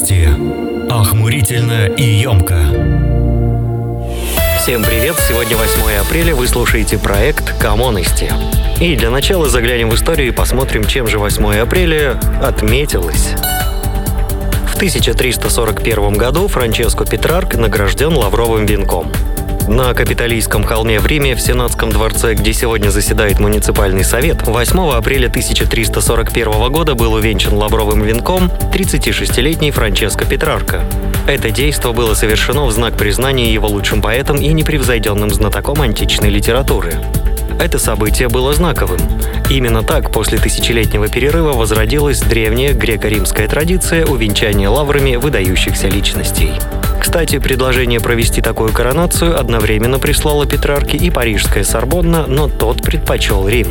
Новости. Охмурительно и емко. Всем привет! Сегодня 8 апреля, вы слушаете проект «Коммонности». И для начала заглянем в историю и посмотрим, чем же 8 апреля отметилось. В 1341 году Франческо Петрарк награжден лавровым венком – на Капитолийском холме в Риме, в Сенатском дворце, где сегодня заседает муниципальный совет, 8 апреля 1341 года был увенчан лавровым венком 36-летний Франческо Петрарко. Это действо было совершено в знак признания его лучшим поэтом и непревзойденным знатоком античной литературы. Это событие было знаковым. Именно так после тысячелетнего перерыва возродилась древняя греко-римская традиция увенчания лаврами выдающихся личностей. Кстати, предложение провести такую коронацию одновременно прислала Петрарке и парижская Сорбонна, но тот предпочел Рим.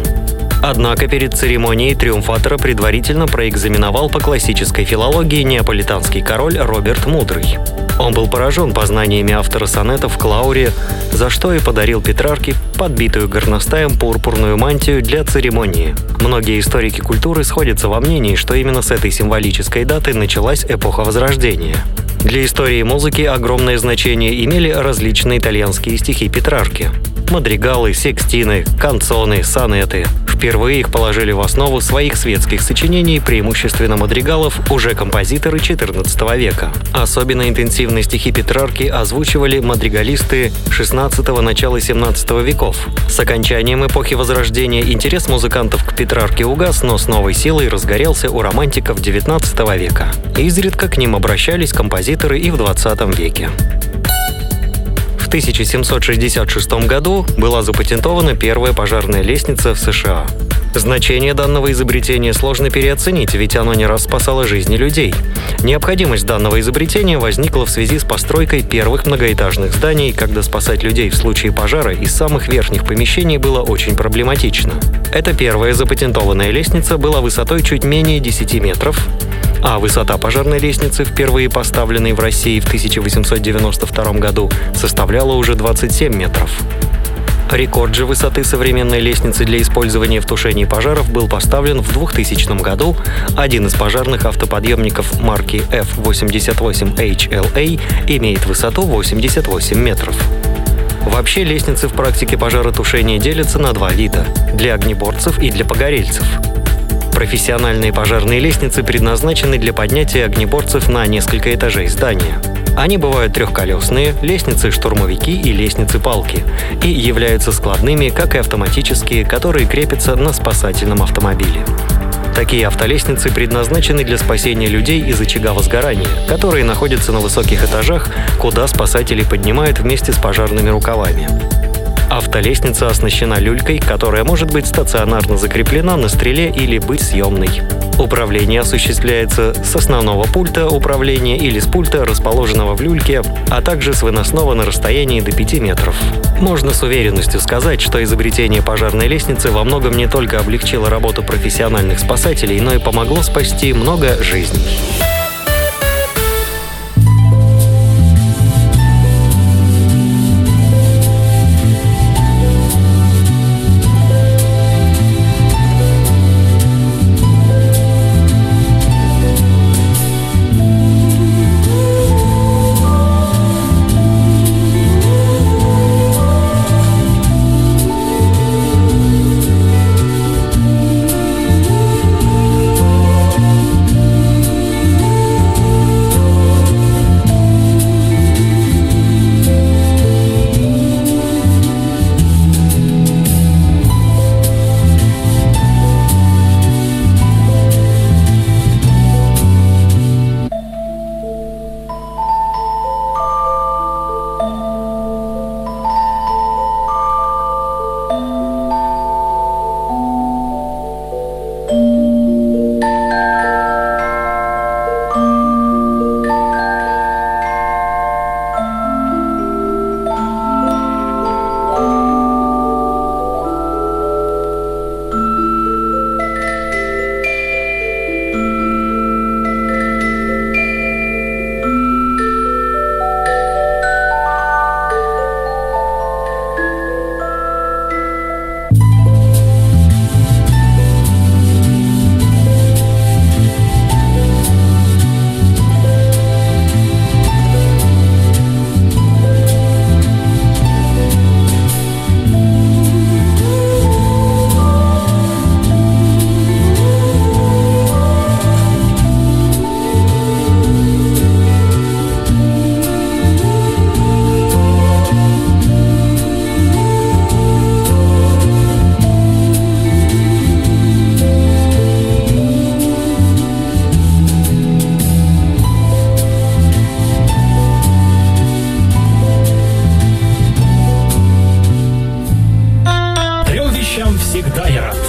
Однако перед церемонией триумфатора предварительно проэкзаменовал по классической филологии неаполитанский король Роберт Мудрый. Он был поражен познаниями автора сонетов Клаури, за что и подарил Петрарке подбитую горностаем пурпурную мантию для церемонии. Многие историки культуры сходятся во мнении, что именно с этой символической даты началась эпоха Возрождения. Для истории музыки огромное значение имели различные итальянские стихи Петрарки. Мадригалы, секстины, канцоны, сонеты. Впервые их положили в основу своих светских сочинений, преимущественно мадригалов, уже композиторы XIV века. Особенно интенсивные стихи Петрарки озвучивали мадригалисты XVI – начала XVII веков. С окончанием эпохи Возрождения интерес музыкантов к Петрарке угас, но с новой силой разгорелся у романтиков XIX века. Изредка к ним обращались композиторы и в XX веке. В 1766 году была запатентована первая пожарная лестница в США. Значение данного изобретения сложно переоценить, ведь оно не раз спасало жизни людей. Необходимость данного изобретения возникла в связи с постройкой первых многоэтажных зданий, когда спасать людей в случае пожара из самых верхних помещений было очень проблематично. Эта первая запатентованная лестница была высотой чуть менее 10 метров, а высота пожарной лестницы, впервые поставленной в России в 1892 году, составляла уже 27 метров. Рекорд же высоты современной лестницы для использования в тушении пожаров был поставлен в 2000 году. Один из пожарных автоподъемников марки F88HLA имеет высоту 88 метров. Вообще лестницы в практике пожаротушения делятся на два вида – для огнеборцев и для погорельцев. Профессиональные пожарные лестницы предназначены для поднятия огнеборцев на несколько этажей здания – они бывают трехколесные, лестницы-штурмовики и лестницы-палки, и являются складными, как и автоматические, которые крепятся на спасательном автомобиле. Такие автолестницы предназначены для спасения людей из очага возгорания, которые находятся на высоких этажах, куда спасатели поднимают вместе с пожарными рукавами. Автолестница оснащена люлькой, которая может быть стационарно закреплена на стреле или быть съемной. Управление осуществляется с основного пульта управления или с пульта, расположенного в люльке, а также с выносного на расстоянии до 5 метров. Можно с уверенностью сказать, что изобретение пожарной лестницы во многом не только облегчило работу профессиональных спасателей, но и помогло спасти много жизней. Да, я рад.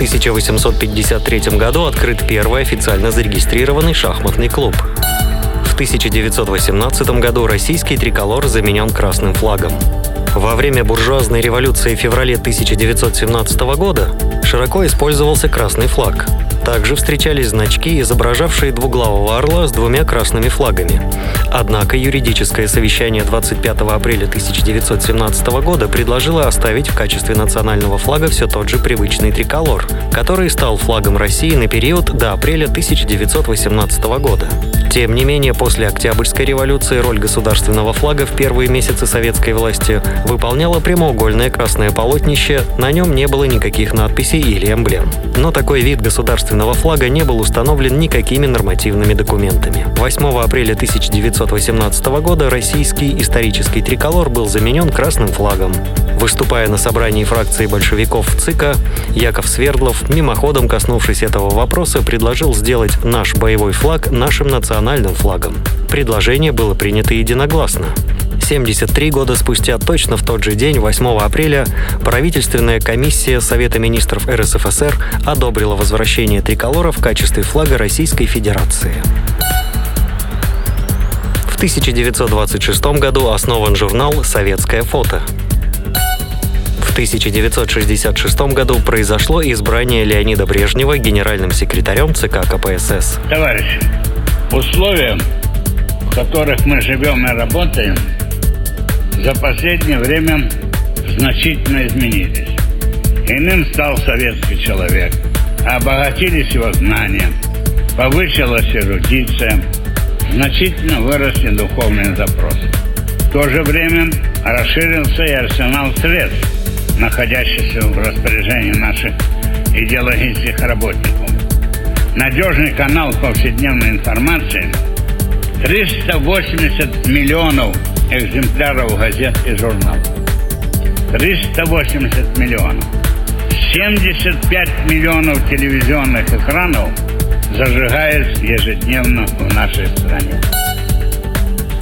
1853 году открыт первый официально зарегистрированный шахматный клуб. В 1918 году российский триколор заменен красным флагом. Во время буржуазной революции в феврале 1917 года широко использовался красный флаг. Также встречались значки, изображавшие двуглавого орла с двумя красными флагами. Однако юридическое совещание 25 апреля 1917 года предложило оставить в качестве национального флага все тот же привычный триколор, который стал флагом России на период до апреля 1918 года. Тем не менее, после Октябрьской революции роль государственного флага в первые месяцы советской власти выполняло прямоугольное красное полотнище, на нем не было никаких надписей или эмблем. Но такой вид государственного флага не был установлен никакими нормативными документами. 8 апреля 1918 года российский исторический триколор был заменен красным флагом. Выступая на собрании фракции большевиков ЦИКа, Яков Свердлов, мимоходом коснувшись этого вопроса, предложил сделать наш боевой флаг нашим национальным флагом. Предложение было принято единогласно. 73 года спустя, точно в тот же день, 8 апреля, правительственная комиссия Совета министров РСФСР одобрила возвращение триколора в качестве флага Российской Федерации. В 1926 году основан журнал «Советское фото». В 1966 году произошло избрание Леонида Брежнева генеральным секретарем ЦК КПСС. Товарищи, условия, в которых мы живем и работаем, за последнее время значительно изменились. Иным стал советский человек, обогатились его знания, повысилась эрудиция, значительно выросли духовные запросы. В то же время расширился и арсенал средств, находящихся в распоряжении наших идеологических работников. Надежный канал повседневной информации – 380 миллионов экземпляров газет и журналов. 380 миллионов. 75 миллионов телевизионных экранов зажигается ежедневно в нашей стране.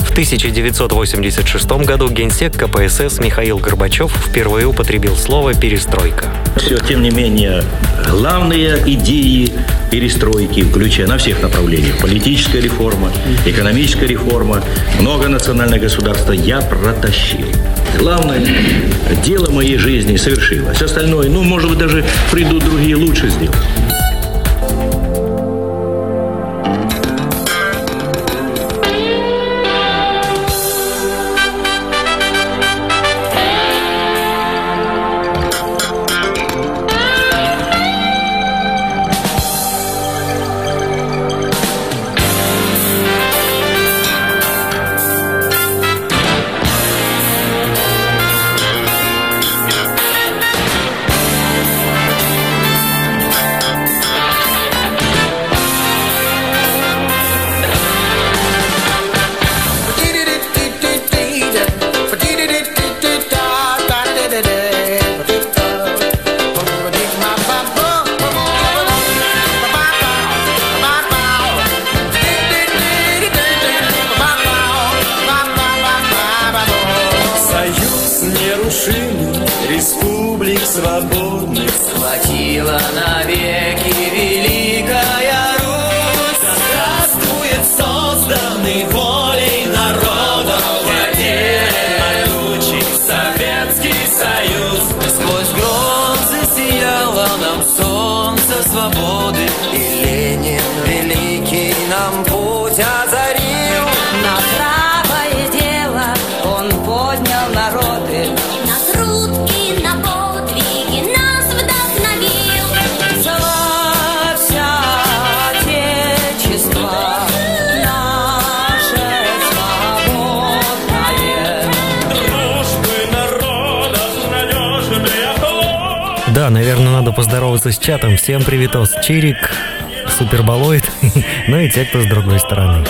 В 1986 году генсек КПСС Михаил Горбачев впервые употребил слово «перестройка». Все, тем не менее, главные идеи перестройки, включая на всех направлениях, политическая реформа, экономическая реформа, многонациональное государство, я протащил. Главное дело моей жизни совершилось. Остальное, ну, может быть, даже придут другие лучше сделать. Наверное, с чатом. Всем привитос, Чирик, Суперболоид, ну и те, кто с другой стороны.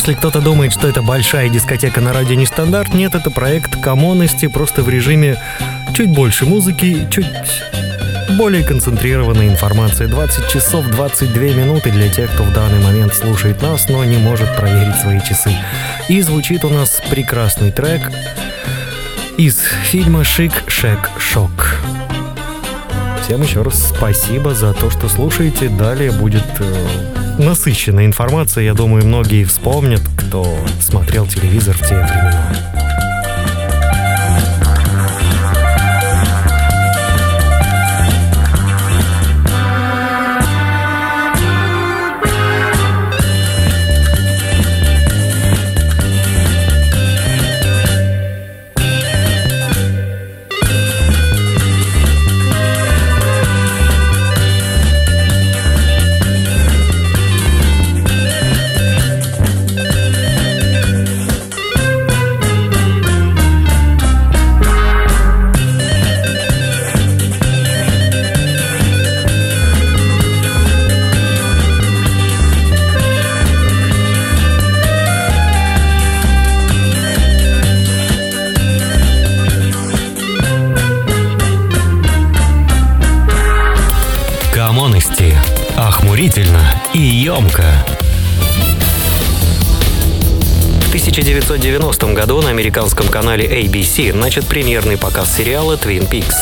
Если кто-то думает, что это большая дискотека на радио Нестандарт, нет, это проект комонности, просто в режиме чуть больше музыки, чуть более концентрированной информации. 20 часов 22 минуты для тех, кто в данный момент слушает нас, но не может проверить свои часы. И звучит у нас прекрасный трек из фильма «Шик, Шек, Шок». Всем еще раз спасибо за то, что слушаете. Далее будет э, насыщенная информация. Я думаю, многие вспомнят, кто смотрел телевизор в те времена. 1990 году на американском канале ABC начат премьерный показ сериала «Твин Пикс».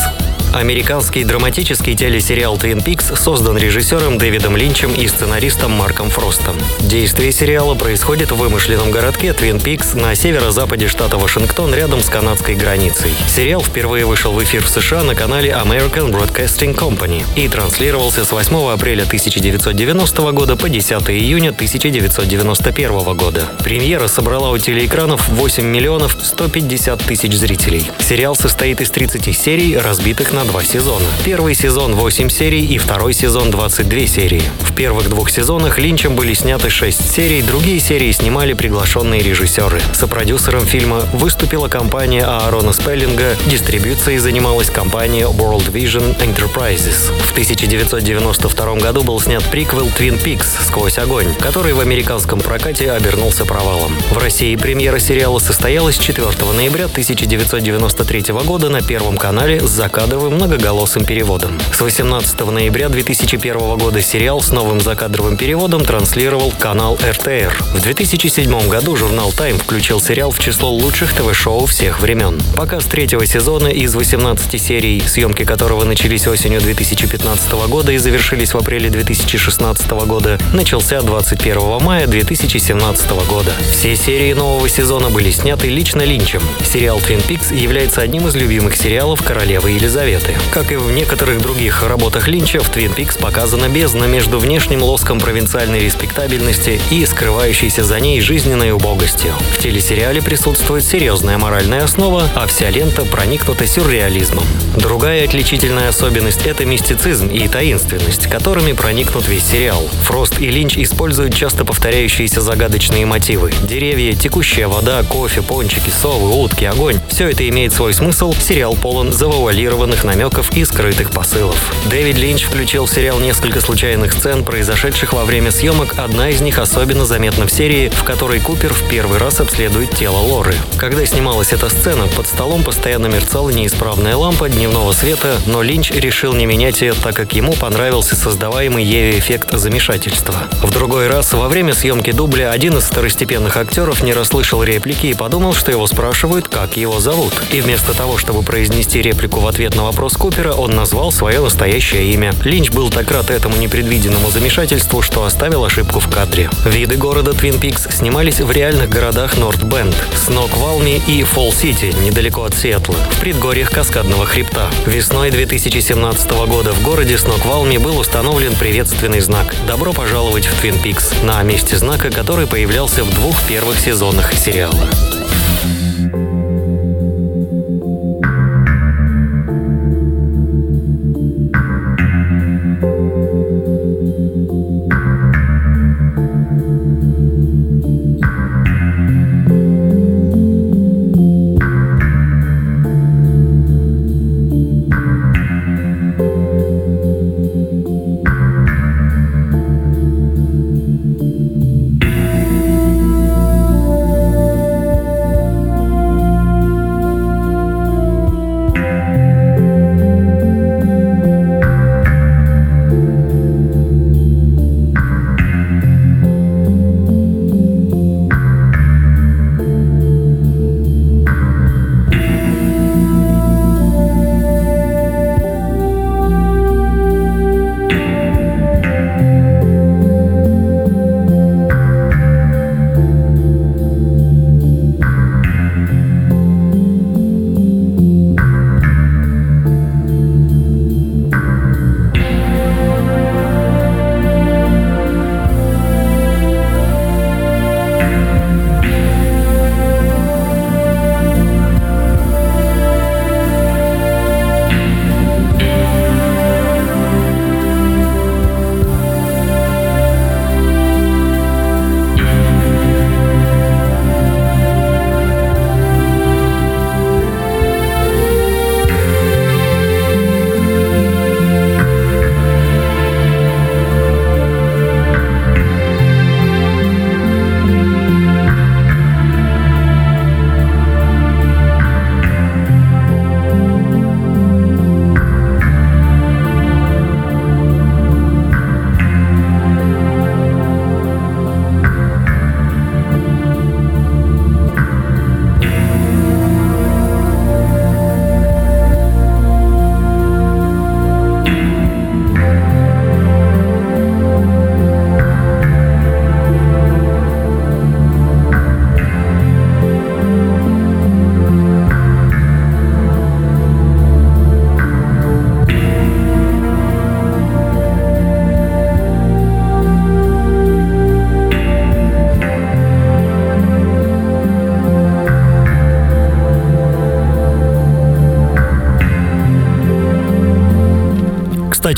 Американский драматический телесериал «Твин Пикс» создан режиссером Дэвидом Линчем и сценаристом Марком Фростом. Действие сериала происходит в вымышленном городке Твин Пикс на северо-западе штата Вашингтон рядом с канадской границей. Сериал впервые вышел в эфир в США на канале American Broadcasting Company и транслировался с 8 апреля 1990 года по 10 июня 1991 года. Премьера собрала у телеэкранов 8 миллионов 150 тысяч зрителей. Сериал состоит из 30 серий, разбитых на два сезона. Первый сезон 8 серий и второй сезон 22 серии. В первых двух сезонах Линчем были сняты 6 серий, другие серии снимали приглашенные режиссеры. Сопродюсером фильма выступила компания Аарона Спеллинга, дистрибьюцией занималась компания World Vision Enterprises. В 1992 году был снят приквел Twin Peaks «Сквозь огонь», который в американском прокате обернулся провалом. В России премьера сериала состоялась 4 ноября 1993 года на Первом канале с закадровым многоголосым переводом. С 18 ноября 2001 года сериал с новым закадровым переводом транслировал канал РТР. В 2007 году журнал Time включил сериал в число лучших ТВ-шоу всех времен. Показ третьего сезона из 18 серий, съемки которого начались осенью 2015 года и завершились в апреле 2016 года, начался 21 мая 2017 года. Все серии нового сезона были сняты лично Линчем. Сериал Twin Peaks является одним из любимых сериалов королевы Елизаветы. Как и в некоторых других работах Линча, в Twin Peaks показана бездна между внешним лоском провинциальной респектабельности и скрывающейся за ней жизненной убогостью. В телесериале присутствует серьезная моральная основа, а вся лента проникнута сюрреализмом. Другая отличительная особенность – это мистицизм и таинственность, которыми проникнут весь сериал. Фрост и Линч используют часто повторяющиеся загадочные мотивы. Деревья, текущая вода, кофе, пончики, совы, утки, огонь – все это имеет свой смысл. Сериал полон завуалированных намеков и скрытых посылов. Дэвид Линч включил в сериал несколько случайных сцен, произошедших во время съемок. Одна из них особенно заметна в серии, в которой Купер в первый раз обследует тело Лоры. Когда снималась эта сцена, под столом постоянно мерцала неисправная лампа дневного света, но Линч решил не менять ее, так как ему понравился создаваемый ею эффект замешательства. В другой раз, во время съемки дубля, один из второстепенных актеров не расслышал реплики и подумал, что его спрашивают, как его зовут. И вместо того, чтобы произнести реплику в ответ на вопрос Купера, он назвал свое настоящее имя. Линч был так рад этому непредвиденному замешательству, что оставил ошибку в кадре. Виды города Твин Пикс снимались в реальных городах Норт Бенд, Снок-Валми и Фолл-Сити, недалеко от Сиэтла, в предгорьях Каскадного хребта. Весной 2017 года в городе Снок-Валми был установлен приветственный знак «Добро пожаловать в Твин Пикс» на месте знака, который появлялся в двух первых сезонах сериала.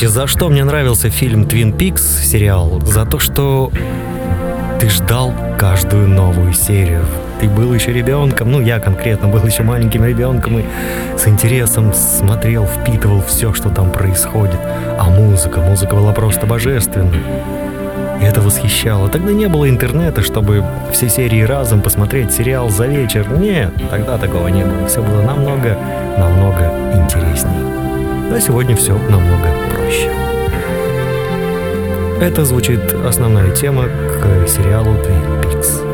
Кстати, за что мне нравился фильм Twin Peaks, сериал? За то, что ты ждал каждую новую серию. Ты был еще ребенком, ну я конкретно был еще маленьким ребенком и с интересом смотрел, впитывал все, что там происходит. А музыка, музыка была просто божественной. И это восхищало. Тогда не было интернета, чтобы все серии разом посмотреть сериал за вечер. Нет, тогда такого не было. Все было намного, намного интереснее. А сегодня все намного проще. Это звучит основная тема к сериалу Twin Peaks.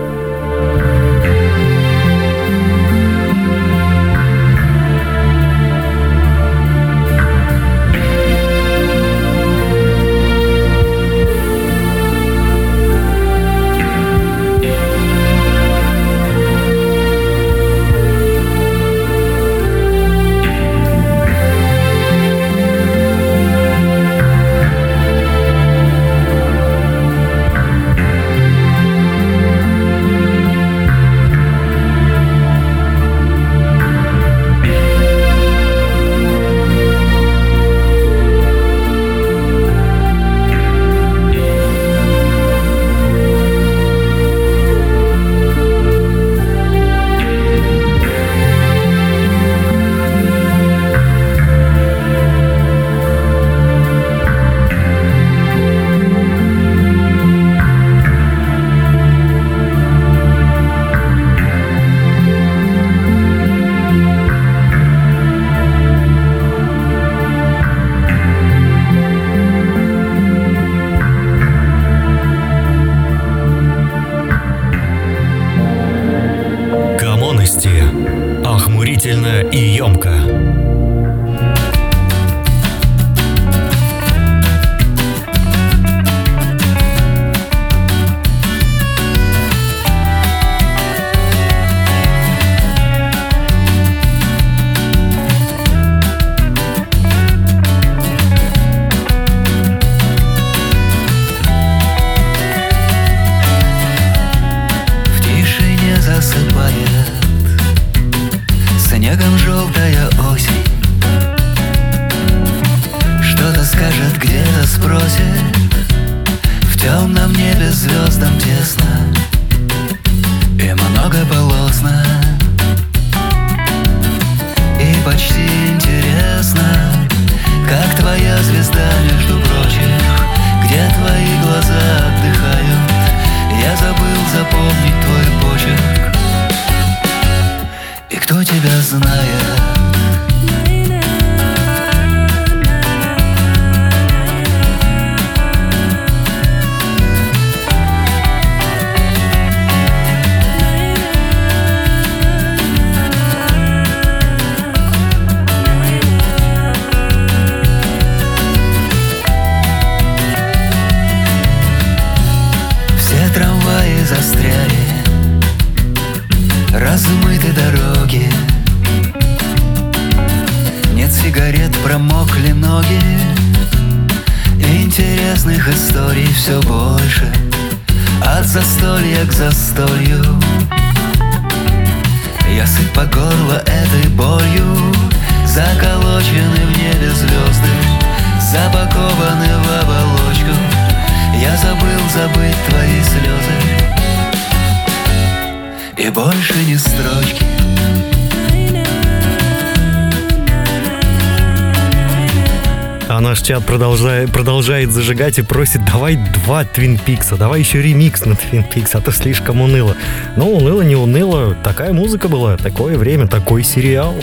Продолжает, продолжает зажигать и просит, давай два Твин Пикса, давай еще ремикс на Твин Пикс, а то слишком уныло. Ну, уныло, не уныло, такая музыка была, такое время, такой сериал.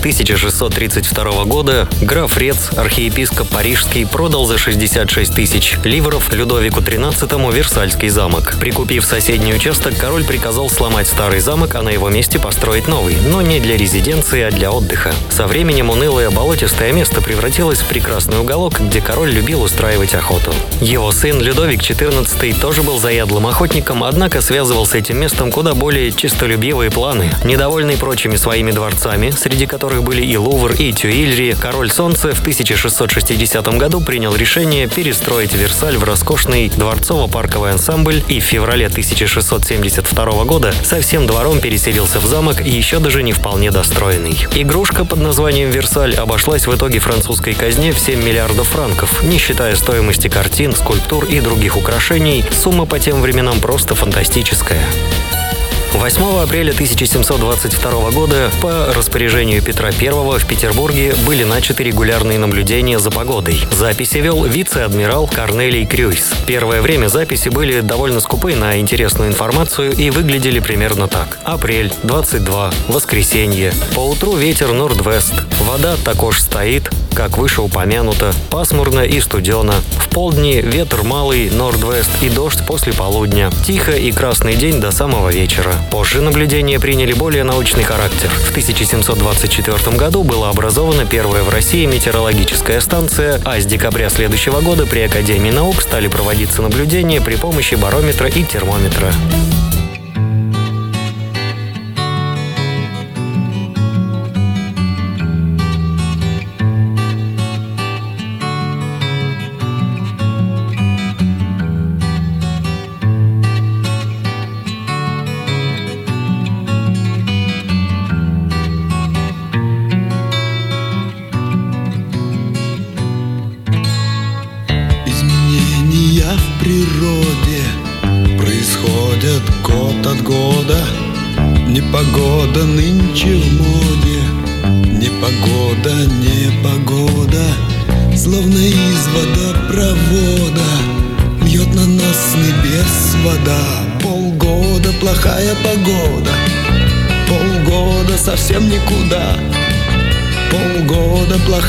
1632 года граф Рец, архиепископ Парижский, продал за 66 тысяч ливров Людовику XIII Версальский замок. Прикупив соседний участок, король приказал сломать старый замок, а на его месте построить новый, но не для резиденции, а для отдыха. Со временем унылое болотистое место превратилось в прекрасный уголок, где король любил устраивать охоту. Его сын Людовик XIV тоже был заядлым охотником, однако связывал с этим местом куда более честолюбивые планы. Недовольный прочими своими дворцами, среди которых были и Лувр, и Тюильри, король Солнца в 1660 году принял решение перестроить Версаль в роскошный дворцово-парковый ансамбль и в феврале 1672 года со всем двором переселился в замок, еще даже не вполне достроенный. Игрушка под названием «Версаль» обошлась в итоге французской казне в 7 миллиардов франков, не считая стоимости картин, скульптур и других украшений, сумма по тем временам просто фантастическая. 8 апреля 1722 года по распоряжению Петра I в Петербурге были начаты регулярные наблюдения за погодой. Записи вел вице-адмирал Корнелий Крюйс. Первое время записи были довольно скупы на интересную информацию и выглядели примерно так. Апрель, 22, воскресенье. По утру ветер норд-вест. Вода також стоит, как выше упомянуто, пасмурно и студено. В полдни ветер малый, норд-вест и дождь после полудня. Тихо и красный день до самого вечера. Позже наблюдения приняли более научный характер. В 1724 году была образована первая в России метеорологическая станция, а с декабря следующего года при Академии наук стали проводиться наблюдения при помощи барометра и термометра.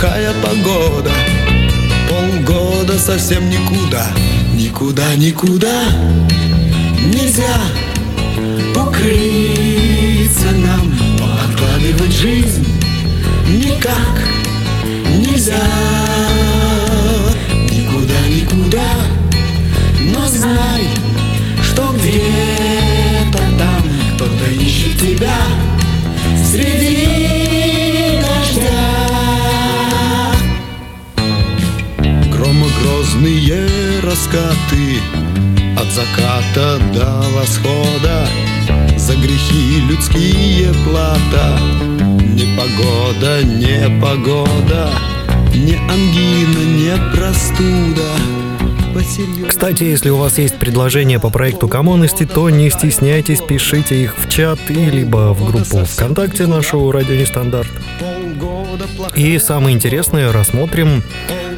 Плохая погода, полгода совсем никуда, никуда, никуда нельзя укрыться нам, откладывать жизнь никак нельзя. Никуда, никуда, но знай, что где-то там кто-то ищет тебя среди Громогрозные раскаты От заката до восхода. За грехи людские плата. Непогода, непогода Не ангина, не простуда. Кстати, если у вас есть предложения по проекту Коммунности, то не стесняйтесь, пишите их в чат и либо в группу ВКонтакте нашу «Радио Нестандарт». И самое интересное рассмотрим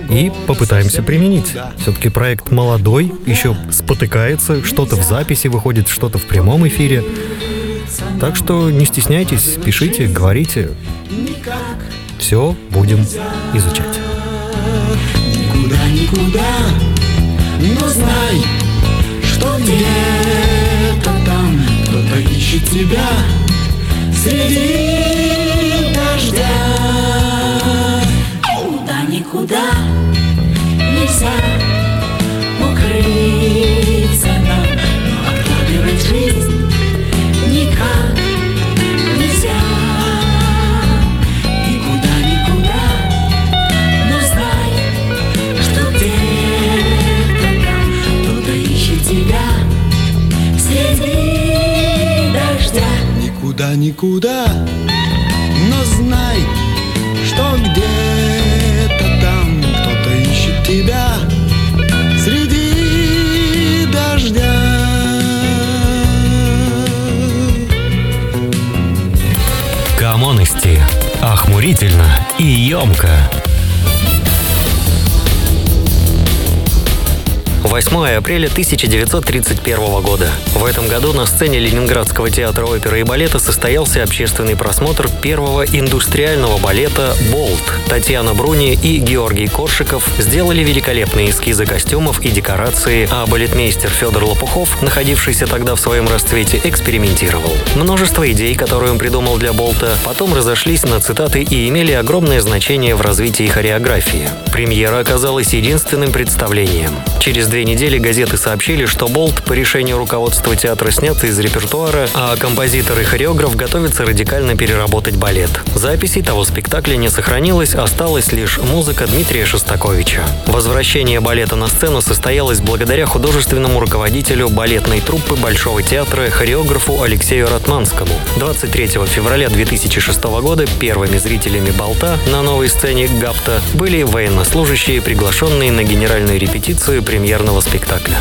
и попытаемся применить. Все-таки проект молодой, еще спотыкается, что-то в записи выходит, что-то в прямом эфире. Так что не стесняйтесь, пишите, говорите. Все будем изучать. Никуда, никуда, но знай, что где-то там кто-то ищет тебя среди дождя. Куда никуда нельзя укрыться нам, но откладывать жизнь никак нельзя. Никуда, никуда, но знай, что где-то там кто-то ищет тебя среди дождя. Никуда, никуда, но знай, что где-то тебя среди дождя. Коммунности. Охмурительно и емко. 8 апреля 1931 года. В этом году на сцене Ленинградского театра оперы и балета состоялся общественный просмотр первого индустриального балета «Болт». Татьяна Бруни и Георгий Коршиков сделали великолепные эскизы костюмов и декорации, а балетмейстер Федор Лопухов, находившийся тогда в своем расцвете, экспериментировал. Множество идей, которые он придумал для Болта, потом разошлись на цитаты и имели огромное значение в развитии хореографии. Премьера оказалась единственным представлением. Через две недели газеты сообщили, что Болт по решению руководства театра снят из репертуара, а композитор и хореограф готовятся радикально переработать балет. Записей того спектакля не сохранилось, осталась лишь музыка Дмитрия Шостаковича. Возвращение балета на сцену состоялось благодаря художественному руководителю балетной труппы Большого театра хореографу Алексею Ратманскому. 23 февраля 2006 года первыми зрителями «Болта» на новой сцене «Гапта» были военнослужащие, приглашенные на генеральную репетицию премьерного спектакля.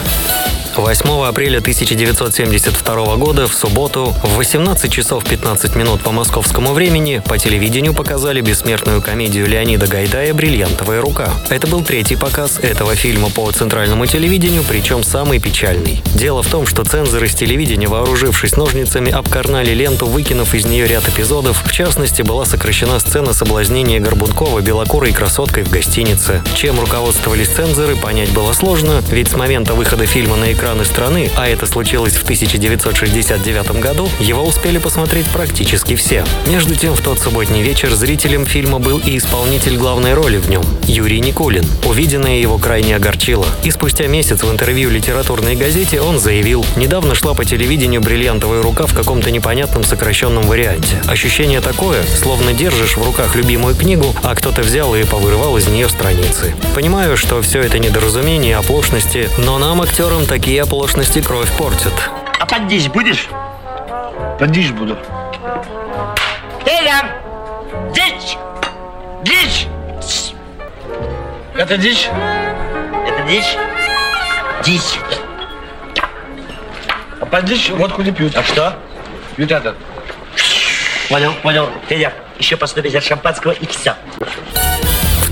8 апреля 1972 года в субботу в 18 часов 15 минут по московскому времени по телевидению показали бессмертную комедию Леонида Гайдая «Бриллиантовая рука». Это был третий показ этого фильма по центральному телевидению, причем самый печальный. Дело в том, что цензоры с телевидения, вооружившись ножницами, обкарнали ленту, выкинув из нее ряд эпизодов. В частности, была сокращена сцена соблазнения Горбункова белокурой красоткой в гостинице. Чем руководствовались цензоры, понять было сложно, ведь с момента выхода фильма на экраны страны, а это случилось в 1969 году, его успели посмотреть практически все. Между тем, в тот субботний вечер зрителем фильма был и исполнитель главной роли в нем – Юрий Никулин. Увиденное его крайне огорчило. И спустя месяц в интервью литературной газете он заявил, недавно шла по телевидению бриллиантовая рука в каком-то непонятном сокращенном варианте. Ощущение такое, словно держишь в руках любимую книгу, а кто-то взял и повырывал из нее страницы. Понимаю, что все это недоразумение, оплошности, но нам, актерам, такие оплошности кровь портят. А поддичь будешь? Подишь буду. Эля! Дичь! Дичь! Это дичь? Это дичь? Дичь. А под дичь водку не пьют. А что? Пьют этот. Понял, понял. Федя, еще по 150 шампанского и все.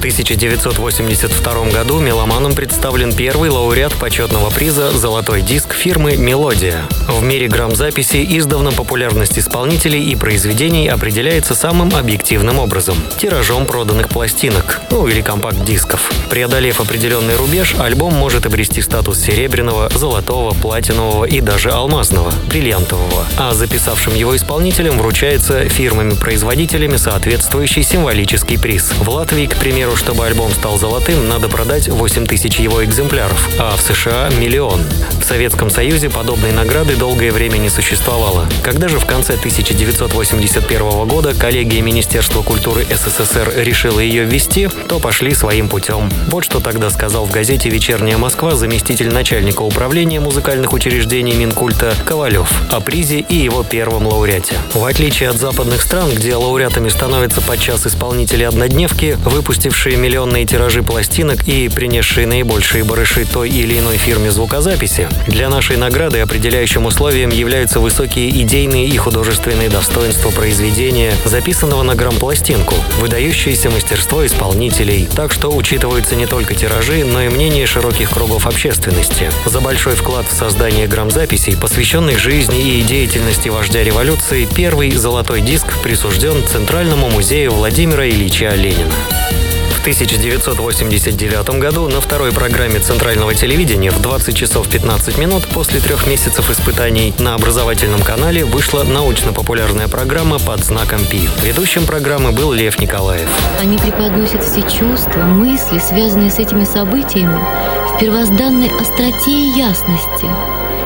В 1982 году меломанам представлен первый лауреат почетного приза «Золотой диск» фирмы «Мелодия». В мире грамзаписи издавна популярность исполнителей и произведений определяется самым объективным образом – тиражом проданных пластинок, ну или компакт-дисков. Преодолев определенный рубеж, альбом может обрести статус серебряного, золотого, платинового и даже алмазного, бриллиантового. А записавшим его исполнителям вручается фирмами-производителями соответствующий символический приз. В Латвии, к примеру, чтобы альбом стал золотым, надо продать 8 тысяч его экземпляров, а в США – миллион. В Советском Союзе подобной награды долгое время не существовало. Когда же в конце 1981 года коллегия Министерства культуры СССР решила ее ввести, то пошли своим путем. Вот что тогда сказал в газете «Вечерняя Москва» заместитель начальника управления музыкальных учреждений Минкульта Ковалев о призе и его первом лауреате. В отличие от западных стран, где лауреатами становятся подчас исполнители-однодневки, выпустившие миллионные тиражи пластинок и принесшие наибольшие барыши той или иной фирме звукозаписи, для нашей награды определяющим условием являются высокие идейные и художественные достоинства произведения, записанного на грампластинку, выдающееся мастерство исполнителей, так что учитываются не только тиражи, но и мнение широких кругов общественности. За большой вклад в создание грамзаписей, посвященных жизни и деятельности вождя революции, первый золотой диск присужден Центральному музею Владимира Ильича Ленина. В 1989 году на второй программе Центрального телевидения в 20 часов 15 минут после трех месяцев испытаний на образовательном канале вышла научно-популярная программа под знаком Пи. Ведущим программы был Лев Николаев. Они преподносят все чувства, мысли, связанные с этими событиями, в первозданной остроте и ясности.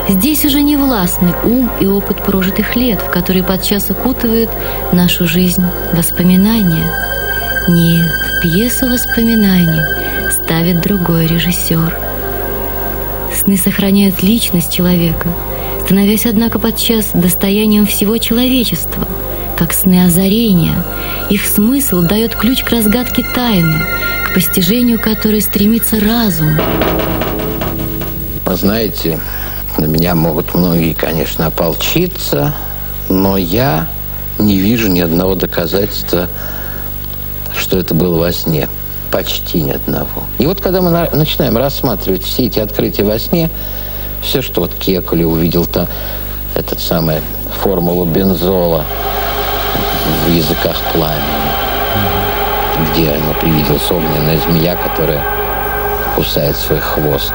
Здесь уже не властны ум и опыт прожитых лет, в которые подчас укутывают нашу жизнь воспоминания. Нет, пьесу воспоминаний ставит другой режиссер. Сны сохраняют личность человека, становясь, однако, подчас достоянием всего человечества, как сны озарения. Их смысл дает ключ к разгадке тайны, к постижению которой стремится разум. Вы знаете, на меня могут многие, конечно, ополчиться, но я не вижу ни одного доказательства, что это было во сне. почти ни одного. И вот когда мы на- начинаем рассматривать все эти открытия во сне, все, что вот Кекули увидел там, этот самый формулу бензола в языках пламени, где ему привиделась огненная змея, которая кусает свой хвост.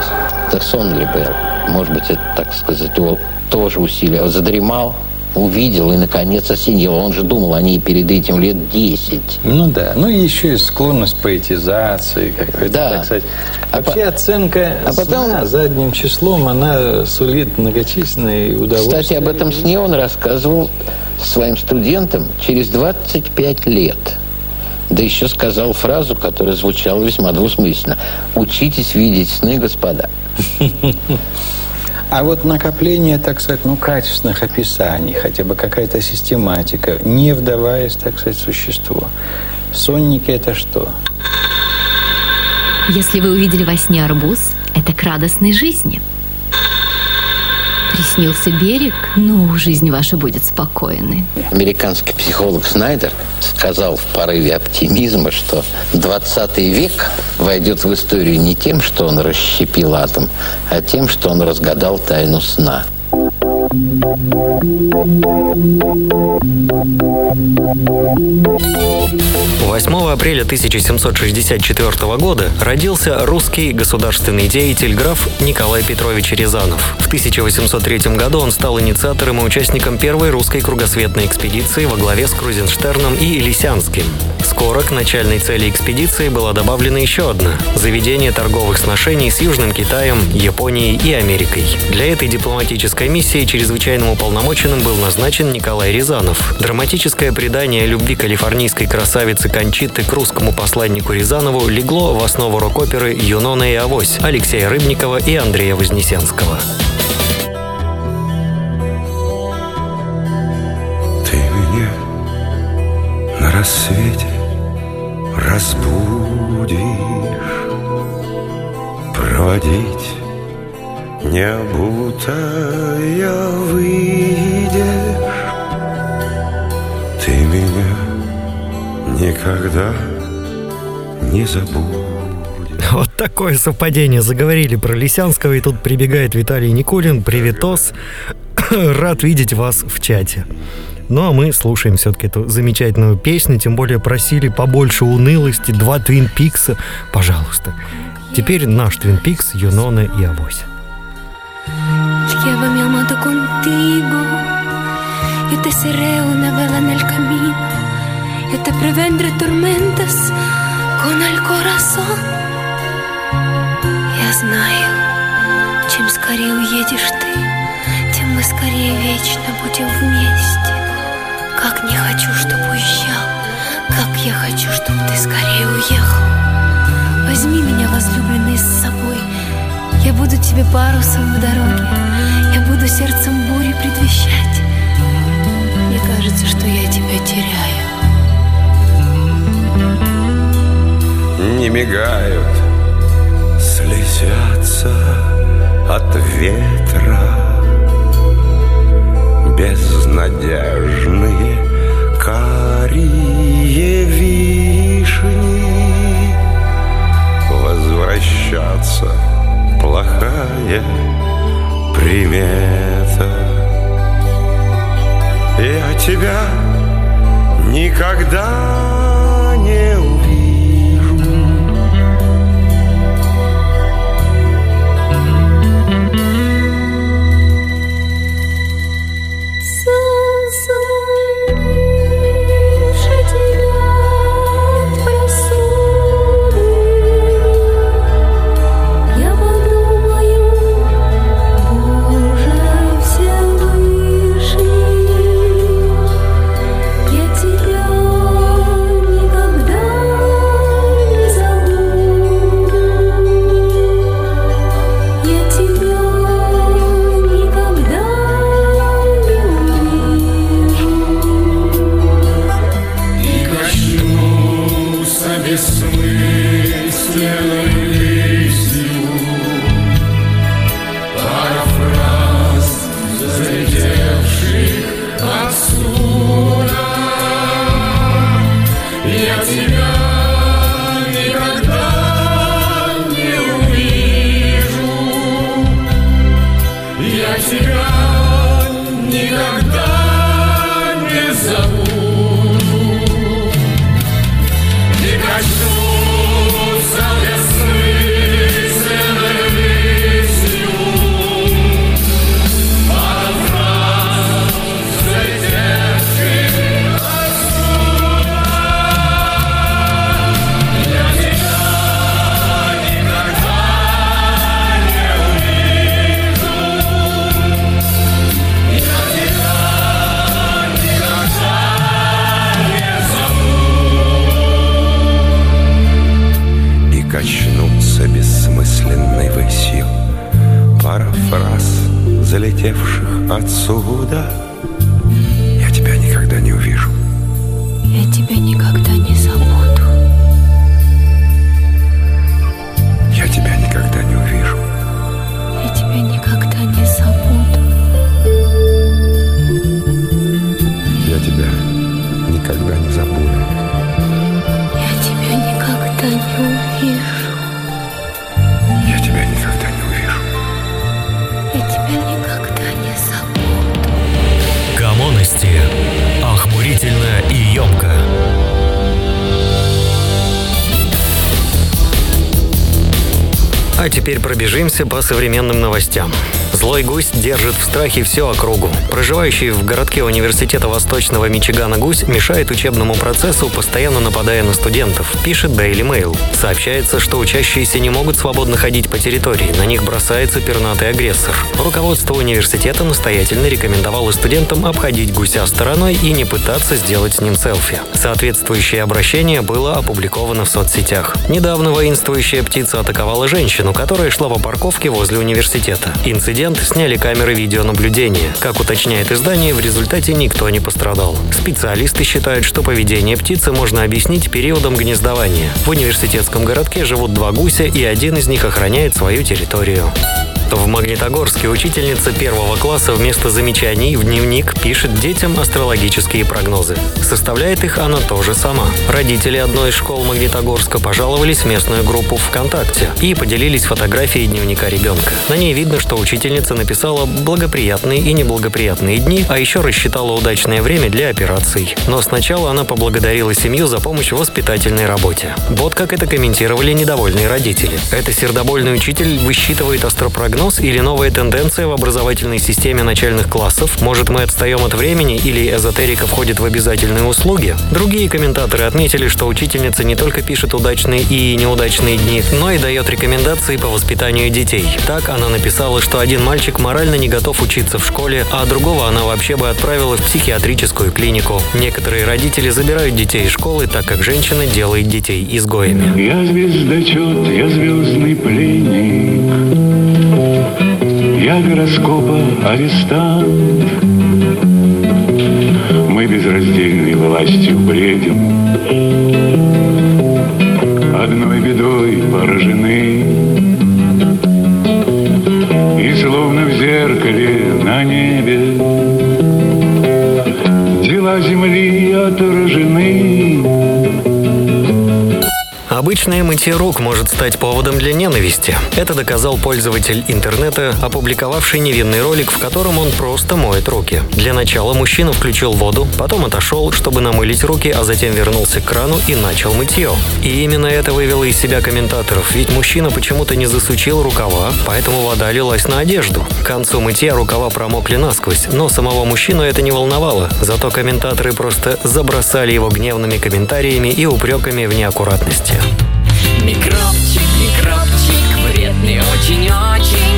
Это сон ли был? Может быть, это, так сказать, его тоже усилие. Задремал, увидел и, наконец, осенил. Он же думал о ней перед этим лет 10. Ну да, ну и еще и склонность поэтизации, Да. так сказать. А Вообще оценка а потом- сна задним числом, она сулит многочисленные удовольствия. Кстати, об этом сне он рассказывал своим студентам через 25 лет. Да еще сказал фразу, которая звучала весьма двусмысленно. «Учитесь видеть сны, господа». А вот накопление, так сказать, ну, качественных описаний, хотя бы какая-то систематика, не вдаваясь, так сказать, в существо. Сонники – это что? Если вы увидели во сне арбуз, это к радостной жизни. Приснился берег, ну, жизнь ваша будет спокойной. Американский психолог Снайдер сказал в порыве оптимизма, что 20 век войдет в историю не тем, что он расщепил атом, а тем, что он разгадал тайну сна. 8 апреля 1764 года родился русский государственный деятель граф Николай Петрович Рязанов. В 1803 году он стал инициатором и участником первой русской кругосветной экспедиции во главе с Крузенштерном и Лисянским. Скоро к начальной цели экспедиции была добавлена еще одна – заведение торговых сношений с Южным Китаем, Японией и Америкой. Для этой дипломатической миссии чрезвычайным уполномоченным был назначен Николай Рязанов. Драматическое предание любви калифорнийской красавицы Кончиты к русскому посланнику Рязанову легло в основу рок-оперы «Юнона и Авось» Алексея Рыбникова и Андрея Вознесенского. Ты меня на рассвете разбудишь Проводить не обутая выйдешь Ты меня никогда не забудешь Вот такое совпадение. Заговорили про Лисянского, и тут прибегает Виталий Никулин. Приветос. Рад видеть вас в чате. Ну а мы слушаем все-таки эту замечательную песню, тем более просили побольше унылости, два Твин Пикса. Пожалуйста. Теперь наш Твин Пикс, Юнона и Авось. Lleva mi amado contigo. Yo te seré una vela en el camino. Yo te prevendré tormentas con el corazón. Я знаю, чем скорее уедешь ты, тем мы скорее вечно будем вместе. Как не хочу, чтобы уезжал, как я хочу, чтобы ты скорее уехал. Возьми меня, возлюбленный, с собой. Я буду тебе парусом в дороге. Я буду сердцем бури предвещать. Мне кажется, что я тебя теряю. не мигают, слезятся от ветра безнадежные карие вишни. Возвращаться плохая примета. Я тебя никогда не увижу. По современным новостям. Злой гусь держит в страхе всю округу. Проживающий в городке университета Восточного Мичигана гусь мешает учебному процессу, постоянно нападая на студентов, пишет Daily Mail. Сообщается, что учащиеся не могут свободно ходить по территории, на них бросается пернатый агрессор. Руководство университета настоятельно рекомендовало студентам обходить гуся стороной и не пытаться сделать с ним селфи. Соответствующее обращение было опубликовано в соцсетях. Недавно воинствующая птица атаковала женщину, которая шла по парковке возле университета. Инцидент сняли камеры видеонаблюдения. Как уточняет издание, в результате никто не пострадал. Специалисты считают, что поведение птицы можно объяснить периодом гнездования. В университетском городке живут два гуся, и один из них охраняет свою территорию. В Магнитогорске учительница первого класса вместо замечаний в дневник пишет детям астрологические прогнозы. Составляет их она тоже сама. Родители одной из школ Магнитогорска пожаловались в местную группу ВКонтакте и поделились фотографией дневника ребенка. На ней видно, что учительница написала благоприятные и неблагоприятные дни, а еще рассчитала удачное время для операций. Но сначала она поблагодарила семью за помощь в воспитательной работе. Вот как это комментировали недовольные родители. Это сердобольный учитель высчитывает астропрогноз или новая тенденция в образовательной системе начальных классов? Может, мы отстаем от времени или эзотерика входит в обязательные услуги? Другие комментаторы отметили, что учительница не только пишет удачные и неудачные дни, но и дает рекомендации по воспитанию детей. Так она написала, что один мальчик морально не готов учиться в школе, а другого она вообще бы отправила в психиатрическую клинику. Некоторые родители забирают детей из школы, так как женщина делает детей изгоями. Я звездочет, я звездный пленник Я гороскопа арестант. Мы безраздельной властью бредим. Одной бедой поражены. И словно в зеркале на небе Дела земли отражены Обычное мытье рук может стать поводом для ненависти. Это доказал пользователь интернета, опубликовавший невинный ролик, в котором он просто моет руки. Для начала мужчина включил воду, потом отошел, чтобы намылить руки, а затем вернулся к крану и начал мытье. И именно это вывело из себя комментаторов, ведь мужчина почему-то не засучил рукава, поэтому вода лилась на одежду. К концу мытья рукава промокли насквозь, но самого мужчину это не волновало, зато комментаторы просто забросали его гневными комментариями и упреками в неаккуратности. Микробчик, микробчик, вредный очень-очень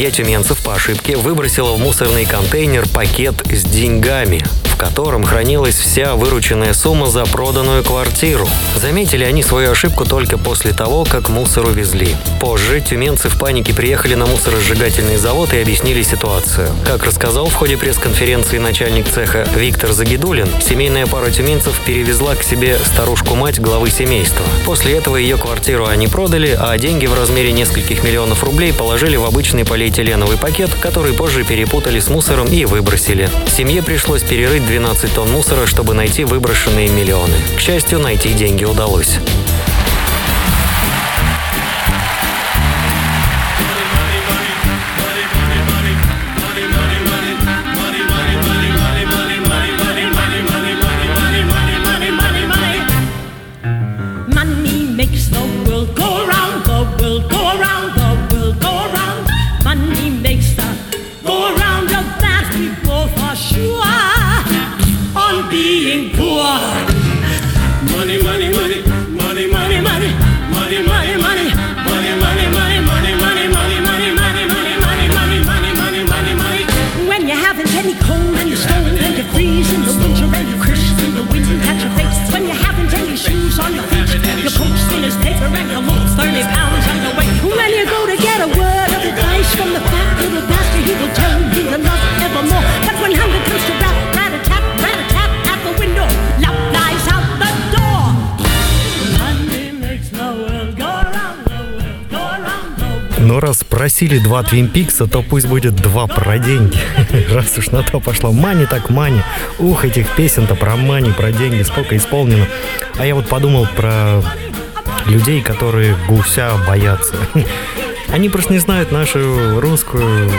Семья тюменцев по ошибке выбросила в мусорный контейнер пакет с деньгами, котором хранилась вся вырученная сумма за проданную квартиру. Заметили они свою ошибку только после того, как мусор увезли. Позже тюменцы в панике приехали на мусоросжигательный завод и объяснили ситуацию. Как рассказал в ходе пресс-конференции начальник цеха Виктор Загидулин, семейная пара тюменцев перевезла к себе старушку-мать главы семейства. После этого ее квартиру они продали, а деньги в размере нескольких миллионов рублей положили в обычный полиэтиленовый пакет, который позже перепутали с мусором и выбросили. Семье пришлось перерыть 12 тонн мусора, чтобы найти выброшенные миллионы. К счастью, найти деньги удалось. Но раз просили два Твин Пикса, то пусть будет два про деньги. Раз уж на то пошло. Мани так мани. Ух, этих песен-то про мани, про деньги, сколько исполнено. А я вот подумал про людей, которые гуся боятся. Они просто не знают нашу русскую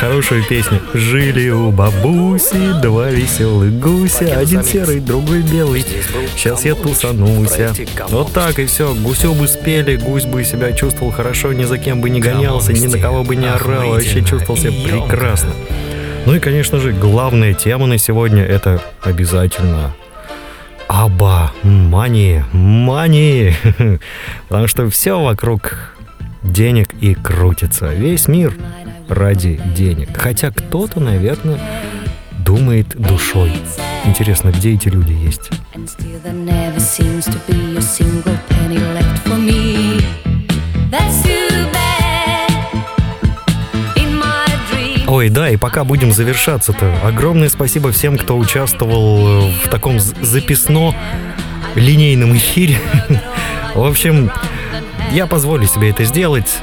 хорошую песню. Жили у бабуси два веселых гуся, один серый, другой белый. Сейчас я тусануся. Вот так и все. Гусю бы спели, гусь бы себя чувствовал хорошо, ни за кем бы не гонялся, ни на кого бы не орал, вообще чувствовал себя прекрасно. Ну и, конечно же, главная тема на сегодня это обязательно Аба, мани, мани. Потому что все вокруг денег и крутится. Весь мир ради денег. Хотя кто-то, наверное, думает душой. Интересно, где эти люди есть? Ой, да, и пока будем завершаться-то, огромное спасибо всем, кто участвовал э, в таком з- записно линейном эфире. В общем, я позволю себе это сделать.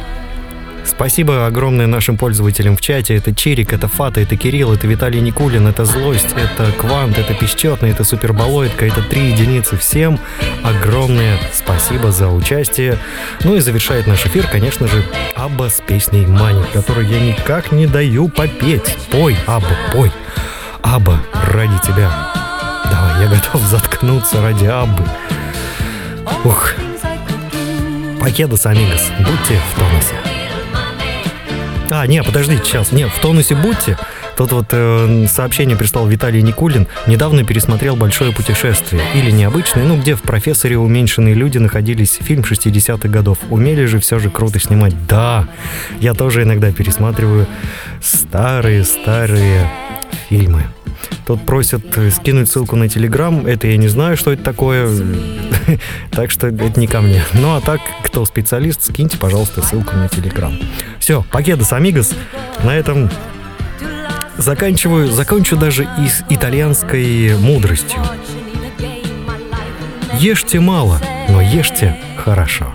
Спасибо огромное нашим пользователям в чате. Это Чирик, это Фата, это Кирилл, это Виталий Никулин, это Злость, это Квант, это Песчетный, это Суперболоидка, это три единицы. Всем огромное спасибо за участие. Ну и завершает наш эфир, конечно же, Абба с песней Мани, которую я никак не даю попеть. Пой, Абба, пой. Абба, ради тебя. Давай, я готов заткнуться ради Аббы. Ух. Покедос, амигос, будьте в тонусе. А, не, подождите, сейчас. Нет, в тонусе будьте. Тут вот э, сообщение прислал Виталий Никулин. Недавно пересмотрел «Большое путешествие». Или необычное, ну, где в «Профессоре уменьшенные люди» находились фильм 60-х годов. Умели же все же круто снимать. Да, я тоже иногда пересматриваю старые-старые фильмы. Тут просят э, скинуть ссылку на Телеграм. Это я не знаю, что это такое. Так что это не ко мне. Ну а так, кто специалист, скиньте, пожалуйста, ссылку на Телеграм. Все, покедос, амигос. На этом заканчиваю, закончу даже и с итальянской мудростью. Ешьте мало, но ешьте хорошо.